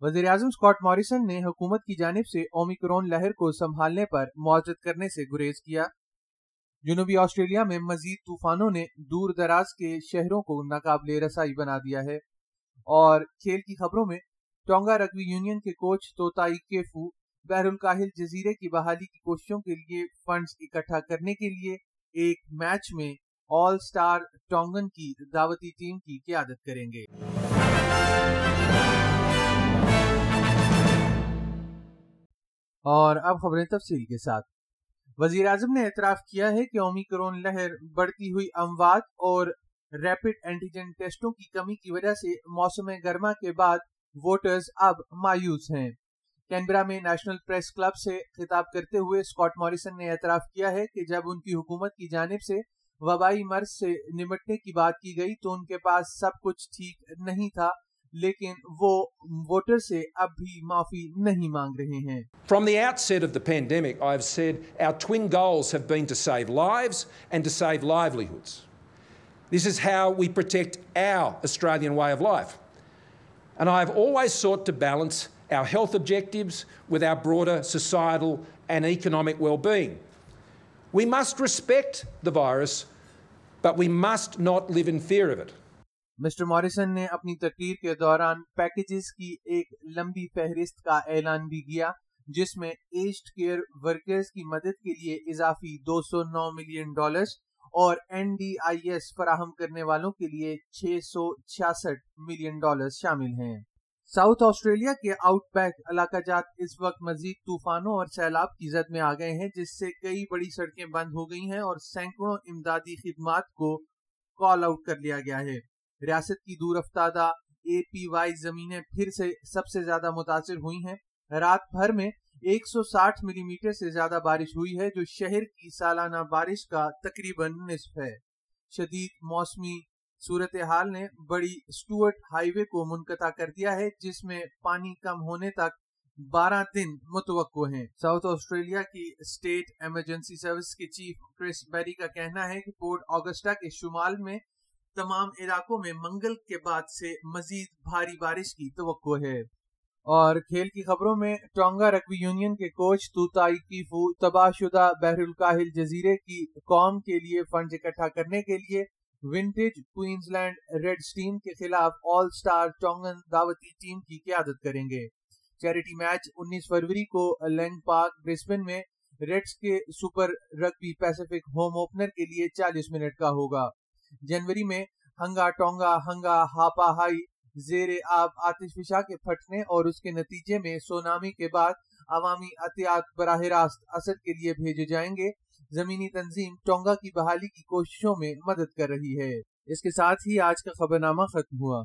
وزیر اعظم Scott Morrison نے حکومت کی جانب سے اومیکرون لہر کو سنبھالنے پر معزت کرنے سے گریز کیا۔ جنوبی آسٹریلیا میں مزید طوفانوں نے دور دراز کے شہروں کو ناقابل رسائی بنا دیا ہے۔ اور کھیل کی خبروں میں، ٹونگا رگبی یونین کے کوچ توتائی کیفو بحر الکاہل جزیرے کی بحالی کی کوششوں کے لیے فنڈز اکٹھا کرنے کے لیے ایک میچ میں آل سٹار ٹونگن کی دعوتی ٹیم کی قیادت کریں گے۔ اور اب خبریں تفصیل کے ساتھ۔ وزیر اعظم نے اعتراف کیا ہے کہ اومیکرون لہر بڑھتی ہوئی اموات اور ریپڈ اینٹیجن ٹیسٹوں کی کمی کی وجہ سے موسم گرما کے بعد ووٹرز اب مایوس ہیں۔ کینبرا میں نیشنل پریس کلب سے خطاب کرتے ہوئے اسکاٹ موریسن نے اعتراف کیا ہے کہ جب ان کی حکومت کی جانب سے وبائی مرض سے نمٹنے کی بات کی گئی تو ان کے پاس سب کچھ ٹھیک نہیں تھا۔ لیکن وہ ووٹر سے اب بھی معافی نہیں مانگ رہے ہیں from the outset of the pandemic I have said our twin goals have been to save lives and to save livelihoods this is how we protect our Australian way of life and I have always sought to balance our health objectives with our broader societal and economic well being we must respect the virus but we must not live in fear of it mister Morrison نے اپنی تقریر کے دوران packages کی ایک لمبی فہرست کا اعلان بھی کیا، جس میں ایجڈ کیئر ورکرز کی مدد کے لیے اضافی دو سو نو ملین ڈالرز اور این ڈی آئی ایس فراہم کرنے والوں کے لیے چھ سو چھیاسٹھ ملین ڈالرز شامل ہیں۔ ساؤتھ آسٹریلیا کے آؤٹ بیک علاقہ جات اس وقت مزید طوفانوں اور سیلاب کی زد میں آ گئے ہیں، جس سے کئی بڑی سڑکیں بند ہو گئی ہیں اور سینکڑوں امدادی خدمات کو کال آؤٹ کر لیا گیا ہے۔ ریاست کی دور افتادہ اے پی وائی زمینیں پھر سے سب سے زیادہ متاثر ہوئی ہیں۔ رات بھر میں ایک سو ساٹھ ملی میٹر سے زیادہ بارش ہوئی ہے، جو شہر کی سالانہ بارش کا تقریباً نصف ہے۔ شدید موسمی صورتحال نے بڑی سٹوارٹ ہائی وے کو منقطع کر دیا ہے، جس میں پانی کم ہونے تک بارہ دن متوقع ہیں۔ ساؤتھ آسٹریلیا کی اسٹیٹ ایمرجنسی سروس کے چیف کرس بیری کا کہنا ہے کہ پورٹ آگسٹا کے شمال میں تمام علاقوں میں منگل کے بعد سے مزید بھاری بارش کی توقع ہے۔ اور کھیل کی خبروں میں ٹونگا رگبی یونین کے کوچ توتائی کیفو تباہ شدہ بحر الکاہل جزیرے کی قوم کے لیے فنڈ اکٹھا کرنے کے لیے vintage Queensland red steam کے خلاف آل سٹار ٹونگن دعوتی ٹیم کی قیادت کریں گے۔ چیریٹی میچ انیس فروری کو لینگ پارک، برسبن میں ریڈز کے super rugby Pacific home opener کے لیے چالیس منٹ کا ہوگا۔ جنوری میں ہنگا ٹونگا، ہنگا، ہاپا ہائی، زیر آب آتش فشا کے پھٹنے اور اس کے نتیجے میں سونامی کے بعد عوامی احتیاط براہ راست اثر کے لیے بھیجے جائیں گے۔ زمینی تنظیم ٹونگا کی بحالی کی کوششوں میں مدد کر رہی ہے۔ اس کے ساتھ ہی آج کا خبر نامہ ختم ہوا۔